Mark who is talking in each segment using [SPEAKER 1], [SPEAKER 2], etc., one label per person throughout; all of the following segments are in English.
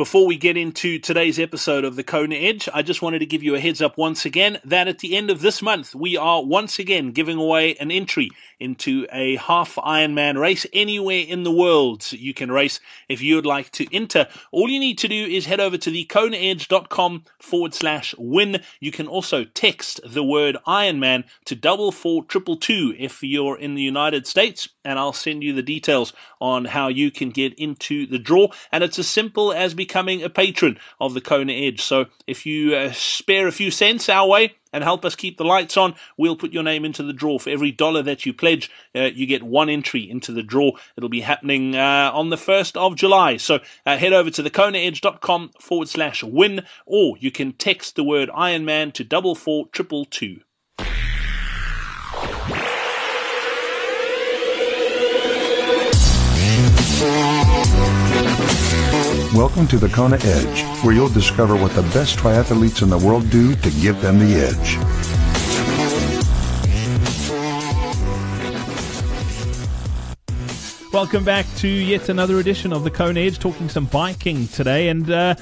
[SPEAKER 1] Before we get into today's episode of the Kona Edge, I just wanted to give you a heads up once again that at the end of this month, we are once again giving away an entry into a half Ironman race anywhere in the world. You can race if you would like to enter. All you need to do is head over to the konaedge.com forward slash win. You can also text the word Ironman to double four triple two if you're in the United States, and I'll send you the details on how you can get into the draw. And it's as simple as becoming a patron of the Kona Edge. So if you uh, spare a few cents our way, and help us keep the lights on, we'll put your name into the draw. For every dollar that you pledge, uh, you get one entry into the draw. It'll be happening uh, on the 1st of July. So uh, head over to thekonaedge.com forward slash win, or you can text the word Ironman to double four triple two.
[SPEAKER 2] Welcome to the Kona Edge, where you'll discover what the best triathletes in the world do to give them the edge.
[SPEAKER 3] Welcome back to yet another edition of the Kona Edge, talking some biking today. And uh,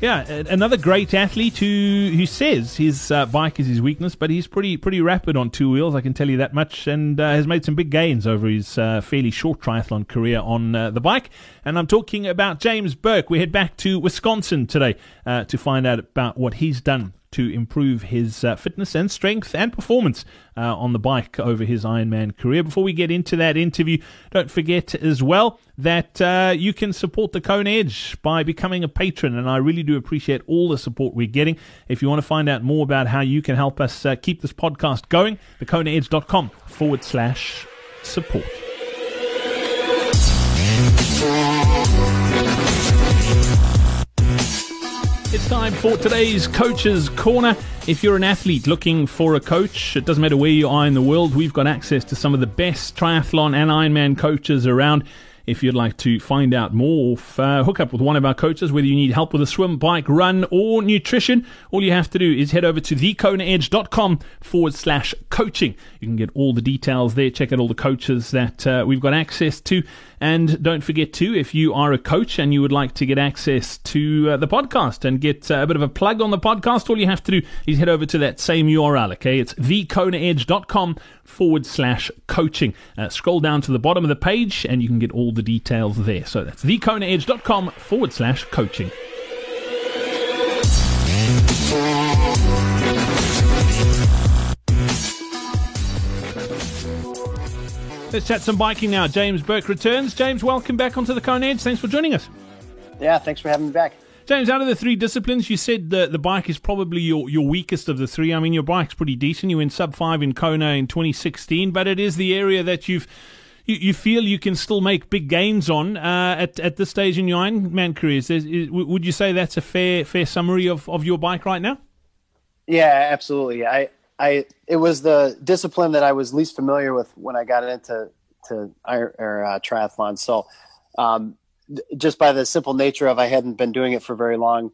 [SPEAKER 3] yeah, another great athlete who who says his uh, bike is his weakness, but he's pretty pretty rapid on two wheels. I can tell you that much, and uh, has made some big gains over his uh, fairly short triathlon career on uh, the bike. And I'm talking about James Burke. We head back to Wisconsin today uh, to find out about what he's done to improve his uh, fitness and strength and performance uh, on the bike over his Ironman career. Before we get into that interview, don't forget as well that uh, you can support the Kona Edge by becoming a patron, and I really do appreciate all the support we're getting. If you want to find out more about how you can help us uh, keep this podcast going, thekonaedge.com forward slash support. It's time for today's Coach's Corner. If you're an athlete looking for a coach, it doesn't matter where you are in the world, we've got access to some of the best triathlon and Ironman coaches around. If you'd like to find out more, uh, hook up with one of our coaches, whether you need help with a swim, bike, run, or nutrition, all you have to do is head over to thekonaedge.com forward slash coaching. You can get all the details there, check out all the coaches that uh, we've got access to. And don't forget to, if you are a coach and you would like to get access to uh, the podcast and get uh, a bit of a plug on the podcast, all you have to do is head over to that same URL, okay? It's thekonaedge.com forward slash coaching. Uh, scroll down to the bottom of the page and you can get all the details there. So that's thekonaedge.com forward slash coaching. Let's chat some biking now. James Burke returns. James, welcome back onto the Kona Edge. Thanks for joining us.
[SPEAKER 4] Yeah, thanks for having me back.
[SPEAKER 3] James, out of the three disciplines, you said the, the bike is probably your, your weakest of the three. I mean, your bike's pretty decent. You went sub five in Kona in 2016, but it is the area that you've you, you feel you can still make big gains on uh, at at this stage in your Ironman career. Is, is, would you say that's a fair fair summary of, of your bike right now?
[SPEAKER 4] Yeah, absolutely. I I it was the discipline that I was least familiar with when I got into to or, uh, triathlon. So um, just by the simple nature of I hadn't been doing it for very long,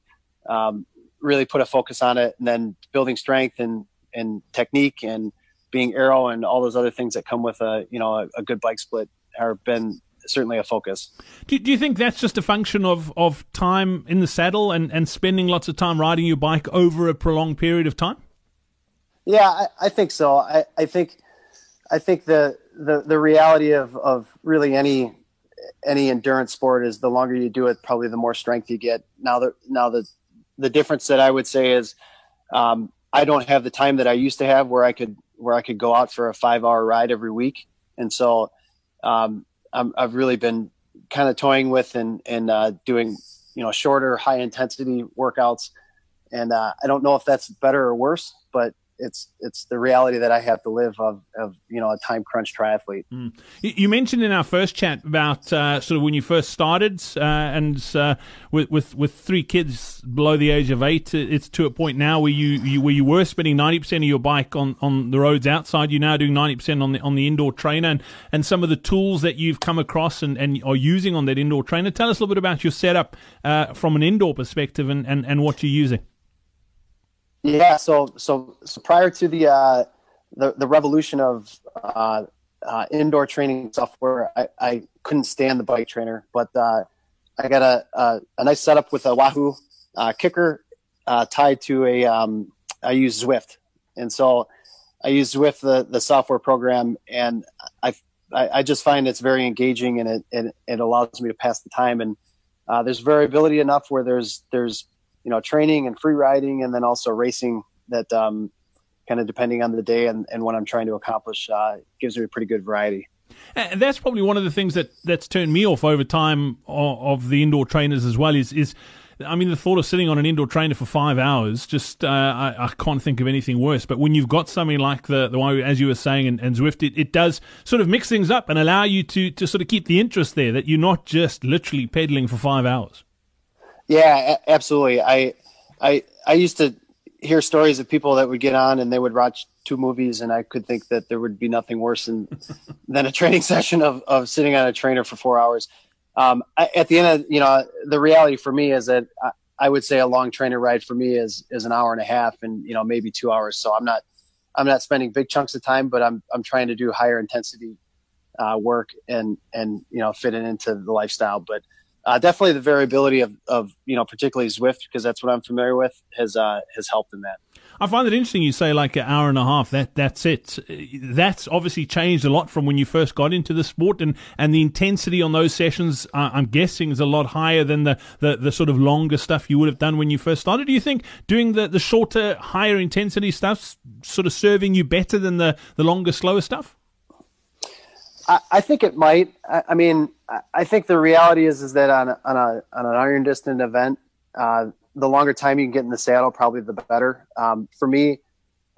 [SPEAKER 4] um, really put a focus on it, and then building strength and and technique and being aero and all those other things that come with a you know a, a good bike split have been certainly a focus.
[SPEAKER 3] Do, do you think that's just a function of, of time in the saddle and, and spending lots of time riding your bike over a prolonged period of time?
[SPEAKER 4] Yeah, I, I think so. I, I think I think the the the reality of of really any any endurance sport is the longer you do it, probably the more strength you get. Now the now the the difference that I would say is um, I don't have the time that I used to have where I could where I could go out for a five hour ride every week, and so um, i have really been kind of toying with and and uh, doing you know shorter, high intensity workouts. And uh, I don't know if that's better or worse, but it's it's the reality that I have to live of, of you know a time crunch triathlete.
[SPEAKER 3] Mm. You mentioned in our first chat about uh, sort of when you first started, uh, and uh, with, with with three kids below the age of eight, it's to a point now where you, you where you were spending ninety percent of your bike on, on the roads outside. You're now doing ninety percent on the on the indoor trainer, and, and some of the tools that you've come across and, and are using on that indoor trainer. Tell us a little bit about your setup uh, from an indoor perspective and, and, and what you're using.
[SPEAKER 4] Yeah, so so so prior to the uh, the, the revolution of uh, uh, indoor training software, I, I couldn't stand the bike trainer. But uh, I got a, a, a nice setup with a Wahoo uh, Kickr uh, tied to a. Um, I use Zwift, and so I use Zwift the the software program, and I I, just find it's very engaging and it, and it allows me to pass the time. And uh, there's variability enough where there's there's you know training and free riding, and then also racing that um, kind of depending on the day and, and what I'm trying to accomplish uh, gives me a pretty good variety.
[SPEAKER 3] And that's probably one of the things that that's turned me off over time of, of the indoor trainers as well. Is is I mean, the thought of sitting on an indoor trainer for five hours, just uh, I, I, can't think of anything worse. But when you've got something like the the one, as you were saying, and, and Zwift, it, it does sort of mix things up and allow you to to sort of keep the interest there. That you're not just literally pedaling for five hours.
[SPEAKER 4] Yeah, absolutely. I I I used to hear stories of people that would get on and they would watch two movies, and I could think that there would be nothing worse than than a training session of of sitting on a trainer for four hours. Um, I, at the end of you know the reality for me is that I, I, would say a long trainer ride for me is is an hour and a half and you know maybe two hours. So i'm not i'm not spending big chunks of time but i'm i'm trying to do higher intensity uh, work and and you know fit it into the lifestyle. But uh, definitely the variability of, of you know particularly Zwift because that's what I'm familiar with has uh, has helped in that.
[SPEAKER 3] I find it interesting you say like an hour and a half. That that's it. That's obviously changed a lot from when you first got into the sport, and, and the intensity on those sessions, uh, I'm guessing, is a lot higher than the, the, the sort of longer stuff you would have done when you first started. Do you think doing the, the shorter, higher intensity stuff sort of serving you better than the, the longer, slower stuff?
[SPEAKER 4] I, I think it might. I, I, mean, I think the reality is is that on a, on, a, on an iron distance event, uh, the longer time you can get in the saddle, probably the better. Um, for me,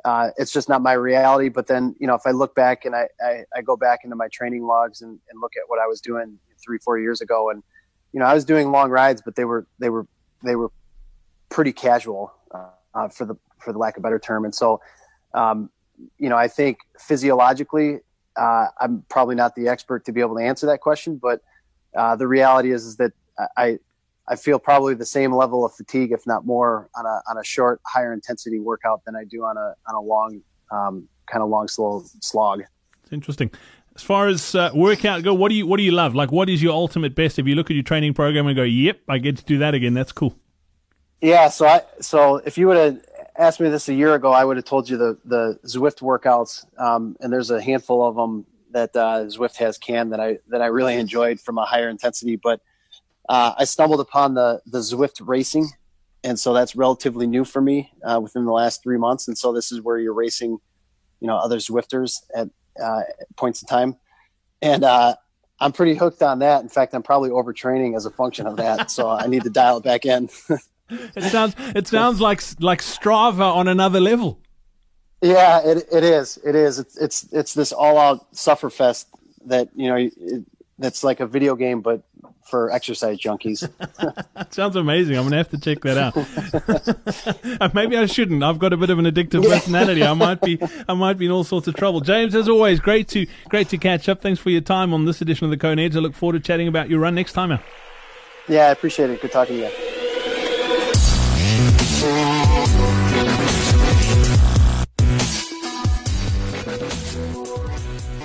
[SPEAKER 4] uh, it's just not my reality. But then, you know, if I look back and I, I, I, go back into my training logs and, and look at what I was doing three, four years ago, and you know, I was doing long rides, but they were they were they were pretty casual uh, for the for the lack of a better term. And so, um, you know, I think physiologically, uh, I'm probably not the expert to be able to answer that question, but uh, the reality is is that I I feel probably the same level of fatigue, if not more, on a on a short, higher intensity workout than I do on a on a long, um, kind of long, slow slog.
[SPEAKER 3] It's interesting. As far as uh, workout go, what do you what do you love? Like, what is your ultimate best? If you look at your training program and go, "Yep, I get to do that again," that's cool.
[SPEAKER 4] Yeah. So I so if you would have asked me this a year ago, I would have told you the the Zwift workouts, um, and there's a handful of them that uh, Zwift has canned that I that I really enjoyed from a higher intensity, but uh, I stumbled upon the the Zwift racing, and so that's relatively new for me uh, within the last three months. And so this is where you're racing, you know, other Zwifters at uh, points in time, and uh, I'm pretty hooked on that. In fact, I'm probably overtraining as a function of that, so I need to dial it back in.
[SPEAKER 3] it sounds it sounds like like Strava on another level.
[SPEAKER 4] Yeah, it it is. It is. It's it's it's this all out sufferfest that you know it, that's like a video game, but for exercise junkies.
[SPEAKER 3] Sounds amazing. I'm gonna have to check that out. Maybe I shouldn't. I've got a bit of an addictive personality. I might be. I might be in all sorts of trouble. James, as always, great to great to catch up. Thanks for your time on this edition of the Kona Edge. I look forward to chatting about your run next time out.
[SPEAKER 4] Yeah, I appreciate it. Good talking to you.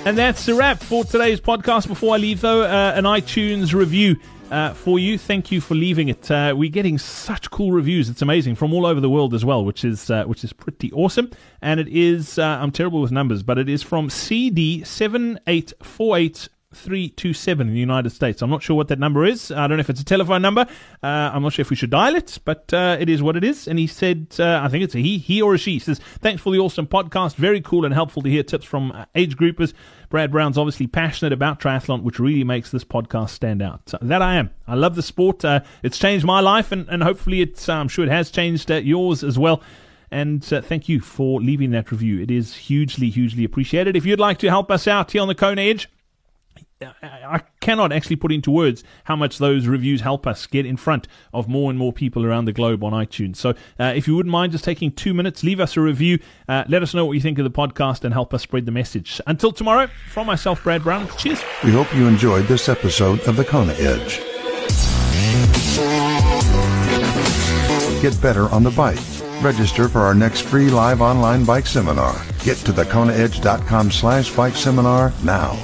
[SPEAKER 3] And that's a wrap for today's podcast. Before I leave, though, uh, an iTunes review uh, for you. Thank you for leaving it. Uh, we're getting such cool reviews. It's amazing from all over the world as well, which is uh, which is pretty awesome. And it is uh, I'm terrible with numbers, but it is from CD seven eight four eight 327 in the United States. I'm not sure what that number is. I don't know if it's a telephone number. Uh, I'm not sure if we should dial it, but uh, it is what it is. And he said, uh, I think it's a he, he or a she. He says, Thanks for the awesome podcast. Very cool and helpful to hear tips from uh, age groupers. Brad Brown's obviously passionate about triathlon, which really makes this podcast stand out. So that I am. I love the sport. Uh, it's changed my life, and, and hopefully, it's, I'm sure it has changed uh, yours as well. And uh, thank you for leaving that review. It is hugely, hugely appreciated. If you'd like to help us out here on the Kona Edge, I cannot actually put into words how much those reviews help us get in front of more and more people around the globe on iTunes. So, uh, if you wouldn't mind just taking two minutes, leave us a review, uh, let us know what you think of the podcast, and help us spread the message. Until tomorrow, from myself, Brad Brown, cheers.
[SPEAKER 2] We hope you enjoyed this episode of The Kona Edge. Get better on the bike. Register for our next free live online bike seminar. Get to thekonaedge.com slash bike seminar now.